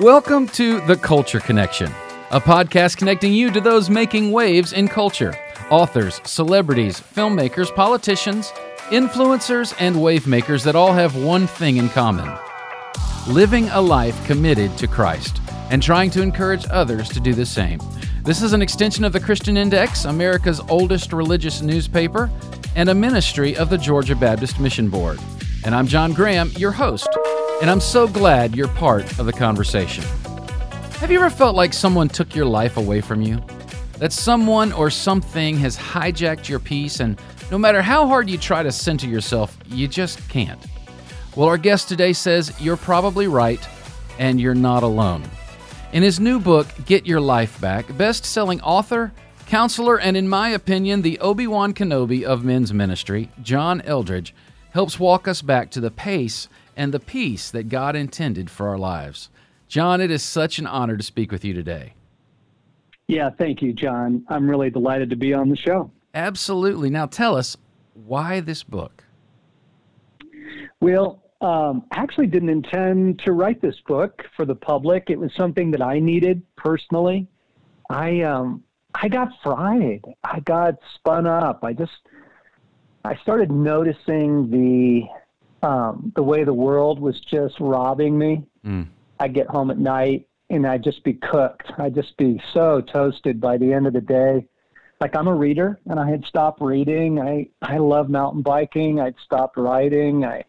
Welcome to The Culture Connection, a podcast connecting you to those making waves in culture authors, celebrities, filmmakers, politicians, influencers, and wave makers that all have one thing in common living a life committed to Christ and trying to encourage others to do the same. This is an extension of the Christian Index, America's oldest religious newspaper, and a ministry of the Georgia Baptist Mission Board. And I'm John Graham, your host, and I'm so glad you're part of the conversation. Have you ever felt like someone took your life away from you? That someone or something has hijacked your peace, and no matter how hard you try to center yourself, you just can't? Well, our guest today says you're probably right, and you're not alone. In his new book, Get Your Life Back, best selling author, counselor, and in my opinion, the Obi Wan Kenobi of men's ministry, John Eldredge, helps walk us back to the pace and the peace that God intended for our lives. John, it is such an honor to speak with you today. Yeah, thank you, John. I'm really delighted to be on the show. Absolutely. Now tell us why this book? Well, um, I actually didn't intend to write this book for the public. It was something that I needed personally. I um, I got fried. I got spun up. I just I started noticing the um, the way the world was just robbing me. Mm. I get home at night and I'd just be cooked. I'd just be so toasted by the end of the day. Like I'm a reader and I had stopped reading. I, I love mountain biking. I'd stopped riding. I,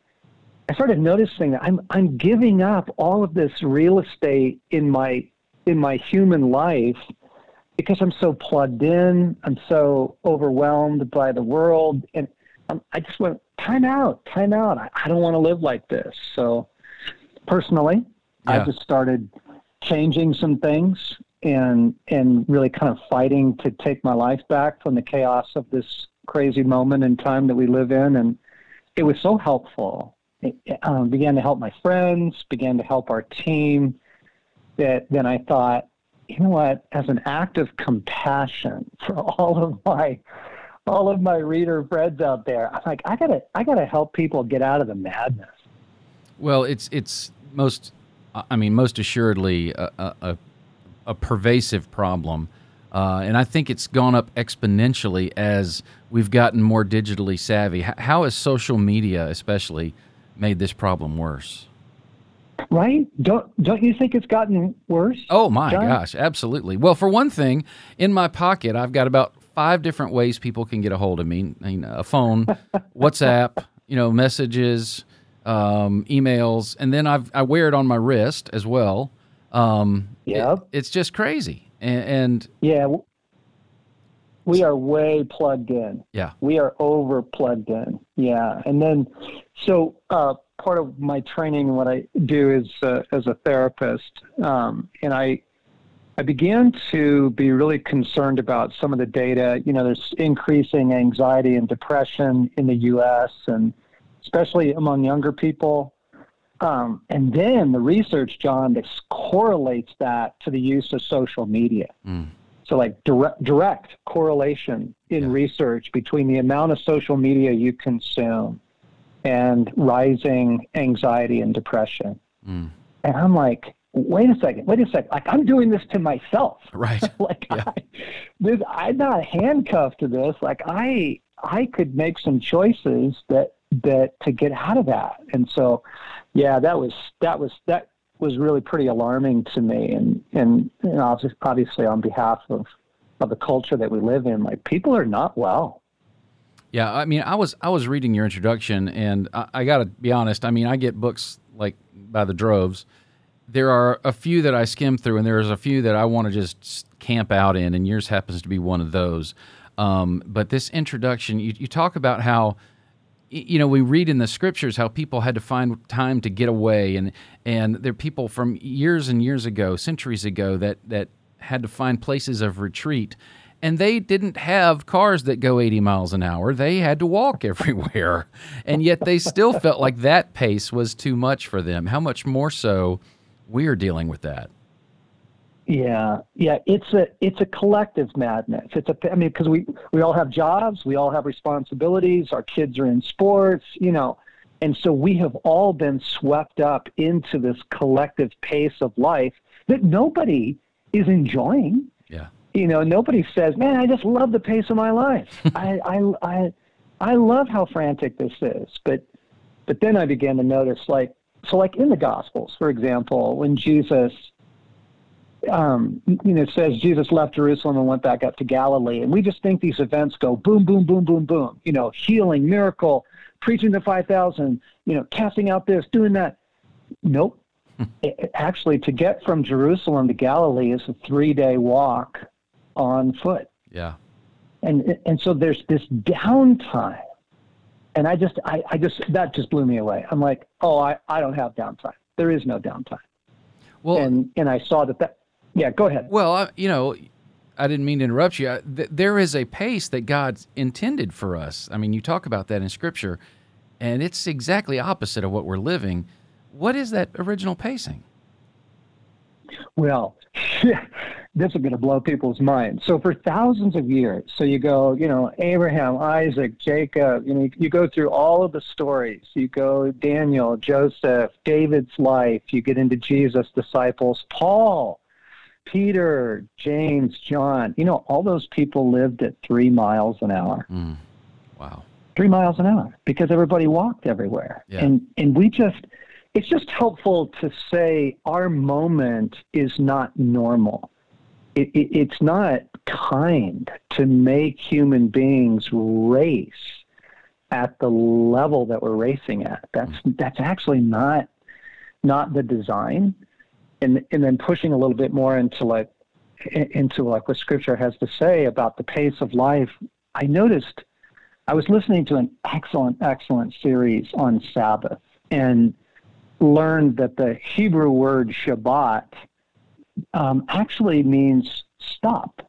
I started noticing that I'm, I'm giving up all of this real estate in my, in my human life because I'm so plugged in. I'm so overwhelmed by the world. And I'm, I just went, time out, time out. I, I don't want to live like this. So personally, yeah. I just started changing some things and and really kind of fighting to take my life back from the chaos of this crazy moment in time that we live in and it was so helpful it, um, began to help my friends began to help our team that then i thought you know what as an act of compassion for all of my all of my reader friends out there i'm like i gotta i gotta help people get out of the madness well it's it's most I mean, most assuredly a, a, a pervasive problem. Uh, and I think it's gone up exponentially as we've gotten more digitally savvy. how has social media, especially, made this problem worse? Right? Don't don't you think it's gotten worse? Oh my John? gosh, absolutely. Well, for one thing, in my pocket, I've got about five different ways people can get a hold of me: I mean, a phone, WhatsApp, you know, messages, um, emails, and then I've, I wear it on my wrist as well. Um, yeah, it, it's just crazy. And, and, yeah, we are way plugged in. Yeah, we are over plugged in. Yeah, and then so uh, part of my training, what I do is uh, as a therapist, um, and I I began to be really concerned about some of the data. You know, there's increasing anxiety and depression in the U.S. and especially among younger people. Um, and then the research, John, that correlates that to the use of social media. Mm. So, like direct, direct correlation in yeah. research between the amount of social media you consume and rising anxiety and depression. Mm. And I'm like, wait a second, wait a second. Like I'm doing this to myself. Right. like yeah. I, this, I'm not handcuffed to this. Like I, I could make some choices that that to get out of that. And so, yeah, that was that was that was really pretty alarming to me. And and know, obviously on behalf of of the culture that we live in, like people are not well. Yeah, I mean, I was I was reading your introduction, and I, I got to be honest. I mean, I get books like by the droves. There are a few that I skim through, and there's a few that I want to just camp out in, and yours happens to be one of those. Um, but this introduction, you, you talk about how you know we read in the scriptures how people had to find time to get away and and there are people from years and years ago centuries ago that that had to find places of retreat and they didn't have cars that go 80 miles an hour they had to walk everywhere and yet they still felt like that pace was too much for them how much more so we're dealing with that yeah, yeah, it's a it's a collective madness. It's a I mean because we we all have jobs, we all have responsibilities. Our kids are in sports, you know. And so we have all been swept up into this collective pace of life that nobody is enjoying. Yeah. You know, nobody says, "Man, I just love the pace of my life. I, I, I, I love how frantic this is." But, but then I began to notice, like, so, like in the Gospels, for example, when Jesus, um, you know, says Jesus left Jerusalem and went back up to Galilee, and we just think these events go boom, boom, boom, boom, boom. You know, healing, miracle, preaching to five thousand, you know, casting out this, doing that. Nope actually, to get from Jerusalem to Galilee is a three day walk on foot. Yeah. And, and so there's this downtime. And I just, I, I just, that just blew me away. I'm like, oh, I, I don't have downtime. There is no downtime. Well, and, and I saw that that, yeah, go ahead. Well, I, you know, I didn't mean to interrupt you. There is a pace that God's intended for us. I mean, you talk about that in Scripture, and it's exactly opposite of what we're living. What is that original pacing? Well, this is going to blow people's minds. So for thousands of years, so you go, you know, Abraham, Isaac, Jacob, you know, you go through all of the stories. You go Daniel, Joseph, David's life. You get into Jesus' disciples, Paul, Peter, James, John. You know, all those people lived at three miles an hour. Mm. Wow. Three miles an hour because everybody walked everywhere. Yeah. And and we just it's just helpful to say our moment is not normal. It, it, it's not kind to make human beings race at the level that we're racing at. That's mm. that's actually not not the design. And and then pushing a little bit more into like into like what scripture has to say about the pace of life. I noticed I was listening to an excellent, excellent series on Sabbath. And learned that the Hebrew word Shabbat um, actually means stop.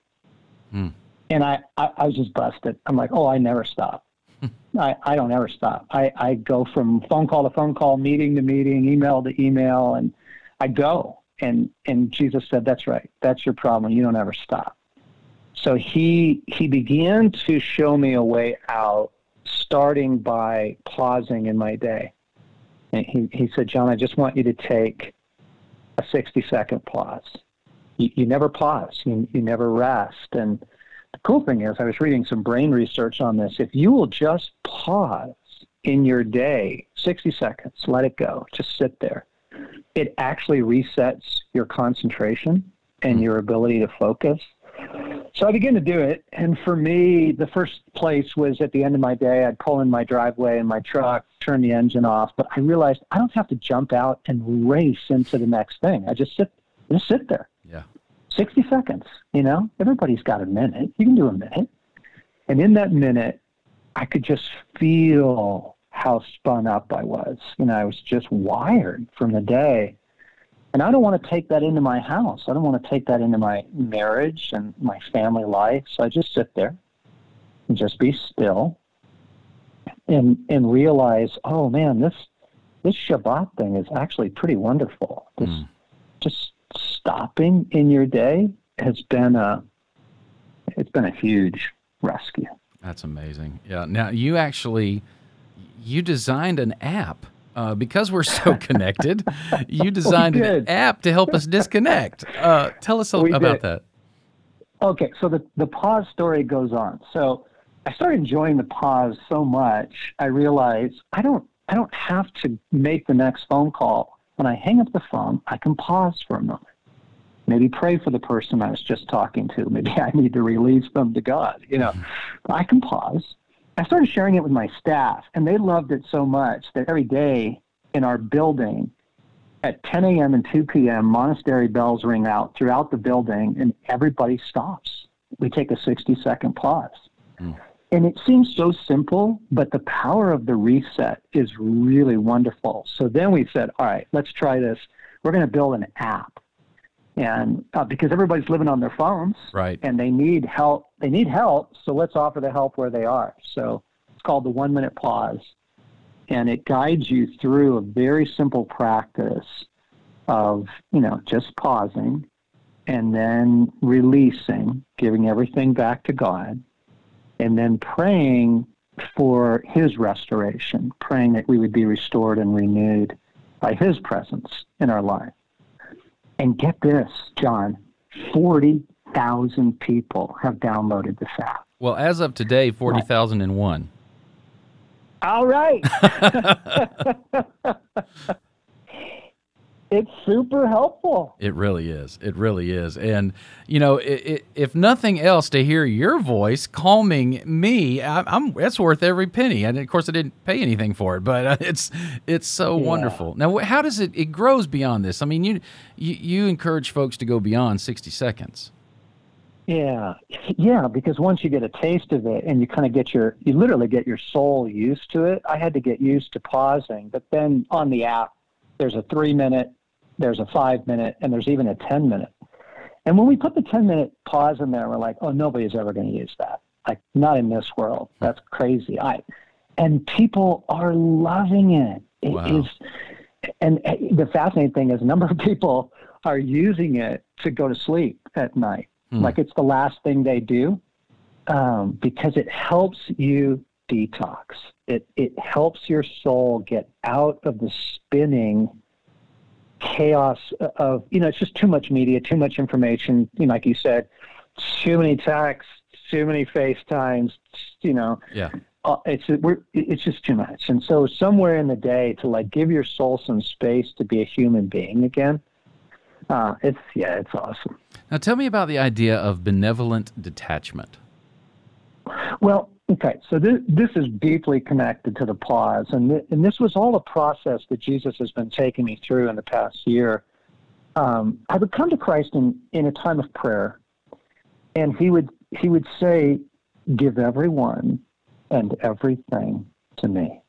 Hmm. And I, I, I, was just busted. I'm like, oh, I never stop. I, I don't ever stop. I, I go from phone call to phone call, meeting to meeting, email to email, and I go. And and Jesus said, That's right. That's your problem. You don't ever stop. So he he began to show me a way out, starting by pausing in my day. And he, he said, John, I just want you to take a 60 second pause. You, you never pause, you, you never rest. And the cool thing is, I was reading some brain research on this. If you will just pause in your day, 60 seconds, let it go, just sit there, it actually resets your concentration and hmm. your ability to focus. So I began to do it, and for me, the first place was at the end of my day. I'd pull in my driveway in my truck, turn the engine off, but I realized I don't have to jump out and race into the next thing. I just sit, just sit there. Yeah. 60 seconds, you know? Everybody's got a minute. You can do a minute. And in that minute, I could just feel how spun up I was. You know, I was just wired from the day. And I don't want to take that into my house. I don't want to take that into my marriage and my family life. So I just sit there and just be still and and realize, oh man, this this Shabbat thing is actually pretty wonderful. This, mm. Just stopping in your day has been a it's been a huge rescue. That's amazing. Yeah. Now you actually you designed an app uh, because we're so connected, you designed an app to help us disconnect. Uh, tell us a, little about did. that. Okay, so the, the pause story goes on. So I started enjoying the pause so much, I realized I don't I don't have to make the next phone call. When I hang up the phone, I can pause for a moment. Maybe pray for the person I was just talking to. Maybe I need to release them to God. You know. I can pause I started sharing it with my staff, and they loved it so much that every day in our building at 10 a.m. and 2 p.m., monastery bells ring out throughout the building, and everybody stops. We take a 60 second pause. Mm. And it seems so simple, but the power of the reset is really wonderful. So then we said, all right, let's try this. We're going to build an app and uh, because everybody's living on their phones, right? And they need help. They need help, so let's offer the help where they are. So it's called the one minute pause, and it guides you through a very simple practice of you know just pausing and then releasing, giving everything back to God, and then praying for His restoration, praying that we would be restored and renewed by His presence in our life. And get this, John, 40,000 people have downloaded this app. Well, as of today, 40,001. All right. it's super helpful. It really is. It really is. And you know, it, it, if nothing else, to hear your voice calming me, I, am that's worth every penny. And of course, I didn't pay anything for it, but uh, it's it's so yeah. wonderful. Now, how does it? It grows beyond this. I mean, you, you you encourage folks to go beyond 60 seconds. Yeah, yeah, because once you get a taste of it and you kind of get your, you literally get your soul used to it. I had to get used to pausing, but then on the app, there's a three minute, there's a five minute, and there's even a 10 minute. And when we put the 10 minute pause in there, we're like, oh, nobody's ever going to use that. Like, not in this world. That's crazy. I, and people are loving it. It wow. is, and the fascinating thing is, a number of people are using it to go to sleep at night. Hmm. Like, it's the last thing they do um, because it helps you detox. It it helps your soul get out of the spinning chaos of you know it's just too much media, too much information. You know, like you said, too many texts, too many FaceTimes. You know, yeah. Uh, it's we're, it's just too much. And so somewhere in the day to like give your soul some space to be a human being again. Uh, it's yeah, it's awesome. Now tell me about the idea of benevolent detachment. Well, Okay, so this, this is deeply connected to the pause, and th- and this was all a process that Jesus has been taking me through in the past year. Um, I would come to Christ in, in a time of prayer, and he would he would say, "Give everyone and everything to me."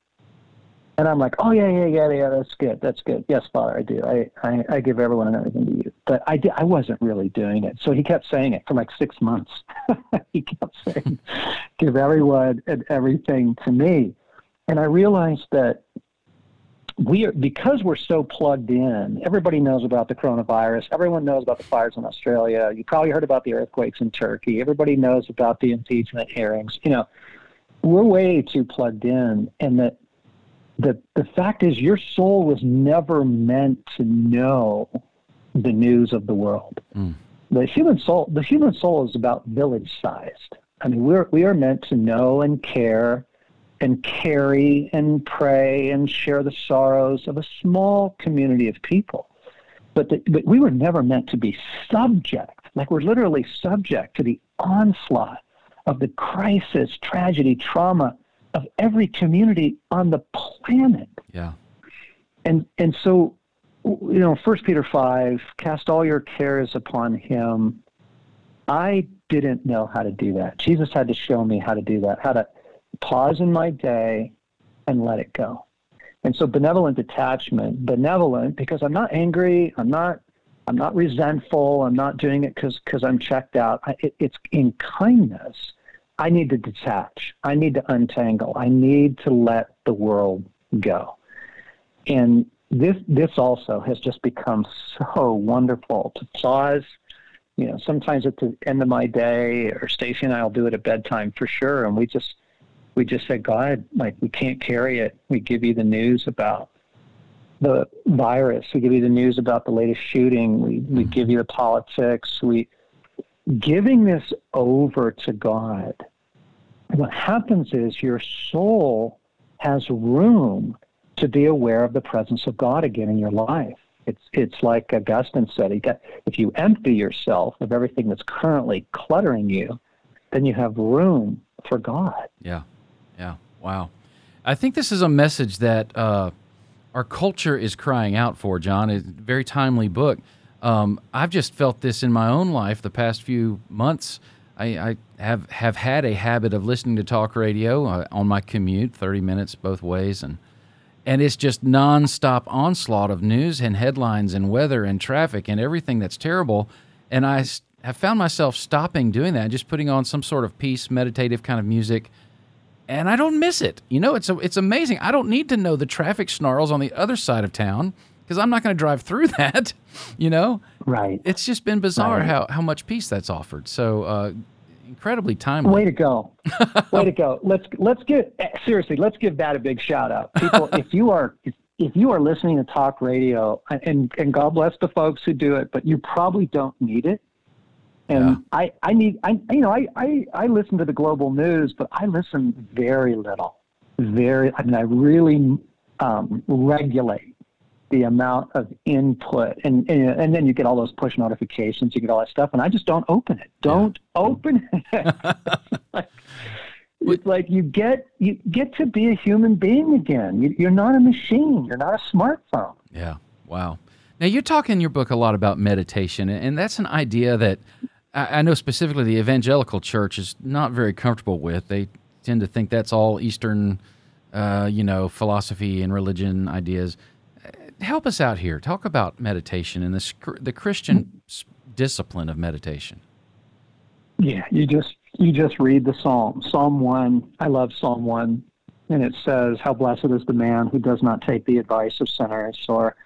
And I'm like, oh yeah, yeah, yeah, yeah, that's good, that's good. Yes, Father, I do. I, I, I give everyone and everything to you. But I, I wasn't really doing it. So he kept saying it for like six months. he kept saying, give everyone and everything to me. And I realized that we are because we're so plugged in. Everybody knows about the coronavirus. Everyone knows about the fires in Australia. You probably heard about the earthquakes in Turkey. Everybody knows about the impeachment hearings. You know, we're way too plugged in, and that the the fact is your soul was never meant to know the news of the world. Mm. The human soul the human soul is about village sized. I mean we're we are meant to know and care and carry and pray and share the sorrows of a small community of people. But, the, but we were never meant to be subject, like we're literally subject to the onslaught of the crisis, tragedy, trauma of every community on the planet. Yeah. And and so you know, First Peter five, cast all your cares upon him. I didn't know how to do that. Jesus had to show me how to do that, how to pause in my day and let it go. And so benevolent detachment, benevolent because I'm not angry, I'm not I'm not resentful, I'm not doing it because because I'm checked out. I, it, it's in kindness I need to detach. I need to untangle. I need to let the world go. And this this also has just become so wonderful to pause. You know, sometimes at the end of my day, or Stasi and I will do it at bedtime for sure, and we just we just say, God, like we can't carry it. We give you the news about the virus. We give you the news about the latest shooting. We we mm-hmm. give you the politics. We giving this over to God, what happens is your soul has room to be aware of the presence of God again in your life. It's it's like Augustine said. if you empty yourself of everything that's currently cluttering you, then you have room for God. Yeah, yeah, wow. I think this is a message that uh, our culture is crying out for. John, It's a very timely book. Um, I've just felt this in my own life the past few months. I, I have have had a habit of listening to talk radio uh, on my commute, thirty minutes both ways, and and it's just nonstop onslaught of news and headlines and weather and traffic and everything that's terrible. And I have found myself stopping doing that, just putting on some sort of peace, meditative kind of music, and I don't miss it. You know, it's a, it's amazing. I don't need to know the traffic snarls on the other side of town because I'm not going to drive through that. You know, right? It's just been bizarre right. how how much peace that's offered. So, uh, incredibly timely. Way to go! Way to go! Let's let's give seriously. Let's give that a big shout out. People, if you are if, if you are listening to talk radio, and and God bless the folks who do it, but you probably don't need it. And Yeah. I I need I you know I I I listen to the global news, but I listen very little. Very, I mean, I really um, regulate the amount of input, and, and and then you get all those push notifications, you get all that stuff, and I just don't open it. Don't open it. it's, like, it's like you get you get to be a human being again. You, you're not a machine. You're not a smartphone. Yeah. Wow. Now, you talk in your book a lot about meditation, and that's an idea that I I know specifically the evangelical church is not very comfortable with. They tend to think that's all Eastern, uh, you know, philosophy and religion ideas. Help us out here. Talk about meditation and the, the Christian mm-hmm. discipline of meditation. Yeah, you just you just read the psalm. Psalm one. I love Psalm one, and it says, "How blessed is the man who does not take the advice of sinners, or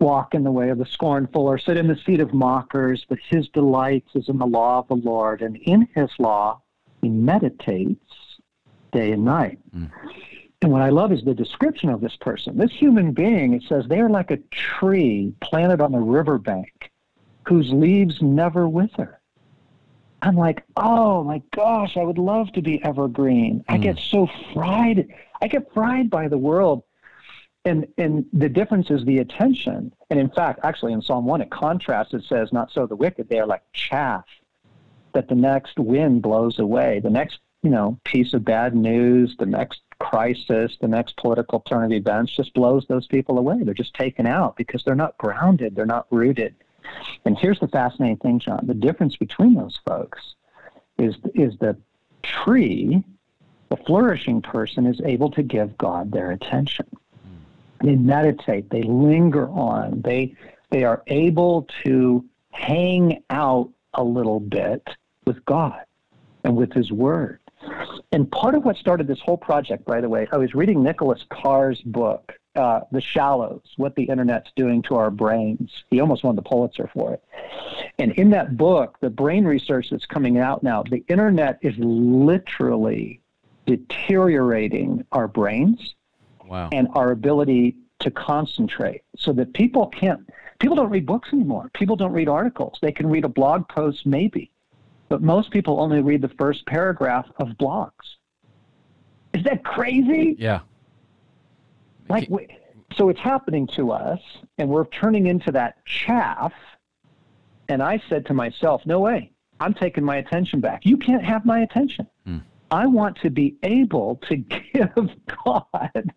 walk in the way of the scornful, or sit in the seat of mockers. But his delight is in the law of the Lord, and in his law he meditates day and night." Mm. And what I love is the description of this person. This human being, it says, they are like a tree planted on the riverbank whose leaves never wither. I'm like, oh my gosh, I would love to be evergreen. I get mm. so fried. I get fried by the world. And and the difference is the attention. And in fact, actually in Psalm 1, it contrasts, it says, not so the wicked, they are like chaff that the next wind blows away. The next, you know, piece of bad news, the next crisis, the next political turn of events just blows those people away. They're just taken out because they're not grounded, they're not rooted. And here's the fascinating thing, John. The difference between those folks is is the tree, the flourishing person is able to give God their attention. They meditate, they linger on, they they are able to hang out a little bit with God and with his word. And part of what started this whole project, by the way, I was reading Nicholas Carr's book, uh, The Shallows, What the Internet's Doing to Our Brains. He almost won the Pulitzer for it. And in that book, the brain research that's coming out now, the internet is literally deteriorating our brains Wow. and our ability to concentrate so that people can't people don't read books anymore people don't read articles they can read a blog post maybe but most people only read the first paragraph of blogs is that crazy yeah. like we, so it's happening to us and we're turning into that chaff and i said to myself no way i'm taking my attention back you can't have my attention I want to be able to give God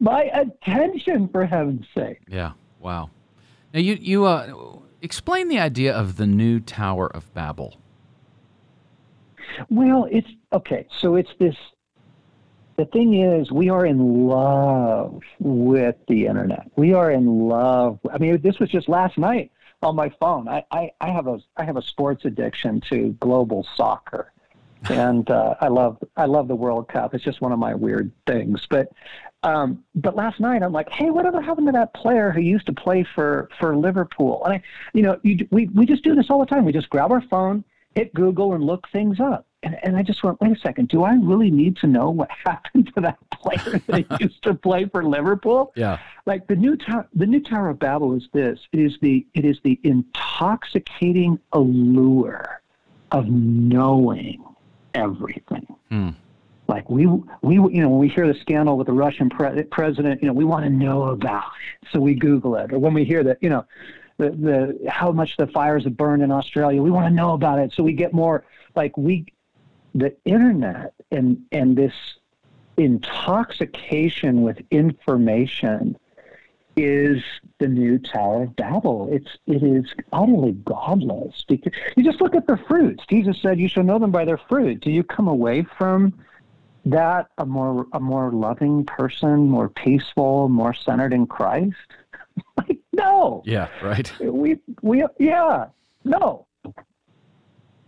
my attention for heaven's sake. Yeah. Wow. Now you you uh, explain the idea of the new Tower of Babel. Well, it's okay. So it's this. The thing is, we are in love with the internet. We are in love. I mean, this was just last night on my phone. I, I, I have a I have a sports addiction to global soccer, and uh, I love I love the World Cup. It's just one of my weird things. But um, but last night I'm like, hey, whatever happened to that player who used to play for for Liverpool? And I, you know, you, we we just do this all the time. We just grab our phone, hit Google, and look things up. And, and I just went, wait a second, do I really need to know what happened to that player that used to play for Liverpool? Yeah. Like the new tower, the new Tower of Babel is this. It is the it is the intoxicating allure of knowing everything. Hmm. Like we we you know when we hear the scandal with the Russian pre- president, you know we want to know about it, so we Google it. Or when we hear that you know the the how much the fires have burned in Australia, we want to know about it, so we get more. Like we, the internet and and this intoxication with information is the new Tower of Babel. It's it is utterly godless because you just look at the fruits. Jesus said, "You shall know them by their fruit." Do you come away from that a more a more loving person, more peaceful, more centered in Christ? like no, Yeah. Right. we we yeah no.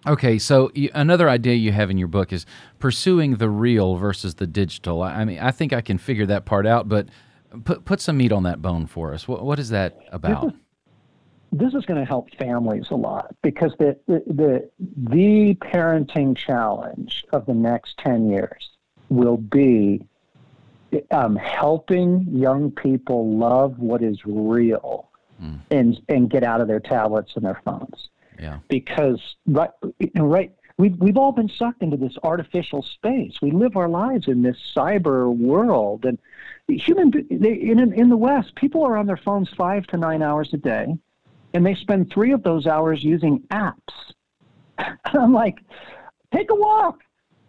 Okay, so another idea you have in your book is pursuing the real versus the digital. I, mean, I think I can figure that part out, but put put some meat on that bone for us. What what is that about? this is going to help families a lot because the, the, the, the parenting challenge of the next 10 years will be um, helping young people love what is real mm. and, and get out of their tablets and their phones. Yeah. Because right, right, we've we've all been sucked into this artificial space. We live our lives in this cyber world, and human they, in in the West, people are on their phones five to nine hours a day, and they spend three of those hours using apps. I'm like, take a walk,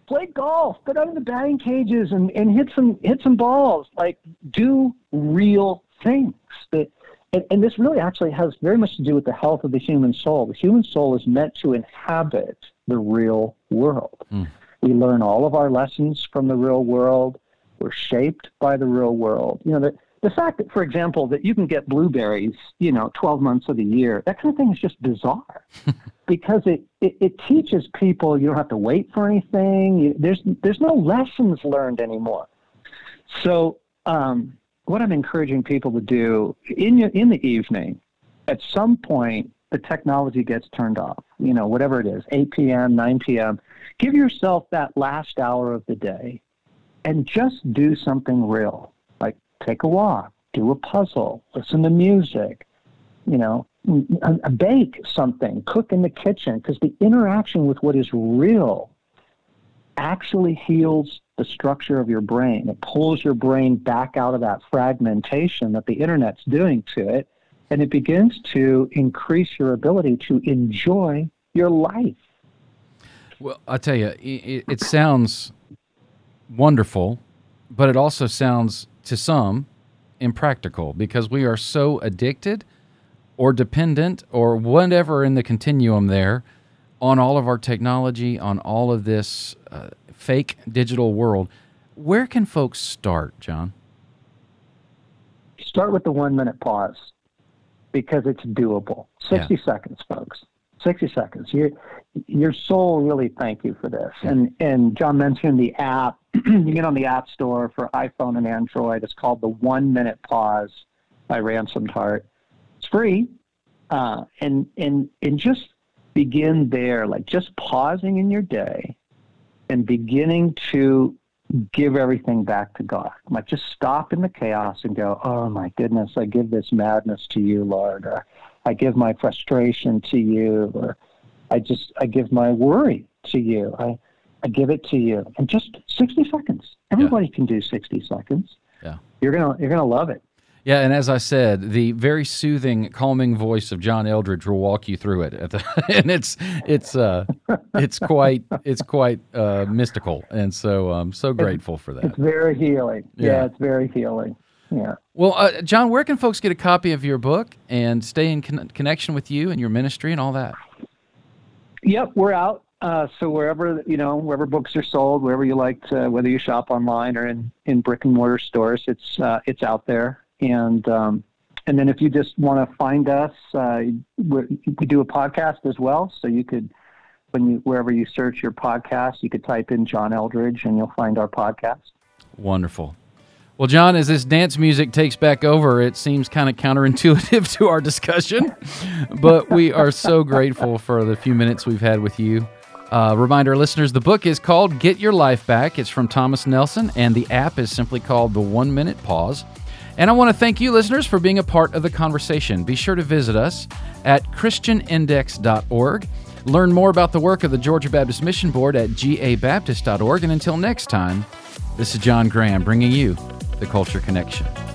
play golf, go down to the batting cages and, and hit some hit some balls. Like do real things that and, and, this really actually has very much to do with the health of the human soul. The human soul is meant to inhabit the real world. Mm. We learn all of our lessons from the real world. We're shaped by the real world. You know, the, the fact that, for example, that you can get blueberries, you know, 12 months of the year, that kind of thing is just bizarre because it, it, it, teaches people you don't have to wait for anything. You, there's, there's no lessons learned anymore. So, um, what I'm encouraging people to do in in the evening, at some point, the technology gets turned off. You know, whatever it is, 8 p.m., 9 p.m. Give yourself that last hour of the day, and just do something real, take a walk, do a puzzle, listen to music. You know, uh, bake something, cook in the kitchen, because the interaction with what is real actually heals the structure of your brain. It pulls your brain back out of that fragmentation that the internet's doing to it, and it begins to increase your ability to enjoy your life. Well, I'll tell you, it, it sounds wonderful, but it also sounds to some impractical because we are so addicted or dependent or whatever in the continuum there on all of our technology, on all of this uh, fake digital world. Where can folks start, John? Start with the one minute pause because it's doable. 60 yeah. seconds, folks. 60 seconds. Your, your soul really thank you for this. And, and John mentioned the app. you get on the App Store for iPhone and Android. It's called the One Minute Pause by Ransomed Heart. It's free. Uh, and, and, and just begin there, like just pausing in your day and beginning to give everything back to God. Like just stop in the chaos and go, oh my goodness, I give this madness to you, Lord, or I give my frustration to you, or I just I give my worry to you. I I give it to you. And just 60 seconds. Everybody yeah. can do 60 seconds. Yeah. You're going to you're going to love it. Yeah, and as I said, the very soothing, calming voice of John Eldredge will walk you through it, the, and it's it's uh, it's quite it's quite uh, mystical, and so I'm so grateful it's, for that. It's very healing. Yeah, yeah it's very healing. Yeah. Well, uh, John, where can folks get a copy of your book and stay in con- connection with you and your ministry and all that? Yep, we're out. Uh, so wherever you know, wherever books are sold, wherever you like to, whether you shop online or in, in brick and mortar stores, it's uh, it's out there. And um, and then if you just want to find us, uh, we do a podcast as well. So you could, when you wherever you search your podcast, you could type in John Eldredge and you'll find our podcast. Wonderful. Well, John, as this dance music takes back over, it seems kind of counterintuitive to our discussion, but we are so grateful for the few minutes we've had with you. Uh, listeners the book is called Get Your Life Back. It's from Thomas Nelson, and the app is simply called The One Minute Pause. And I want to thank you, listeners, for being a part of the conversation. Be sure to visit us at ChristianIndex.org. Learn more about the work of the Georgia Baptist Mission Board at gabaptist.org. And until next time, this is John Graham bringing you the Culture Connection.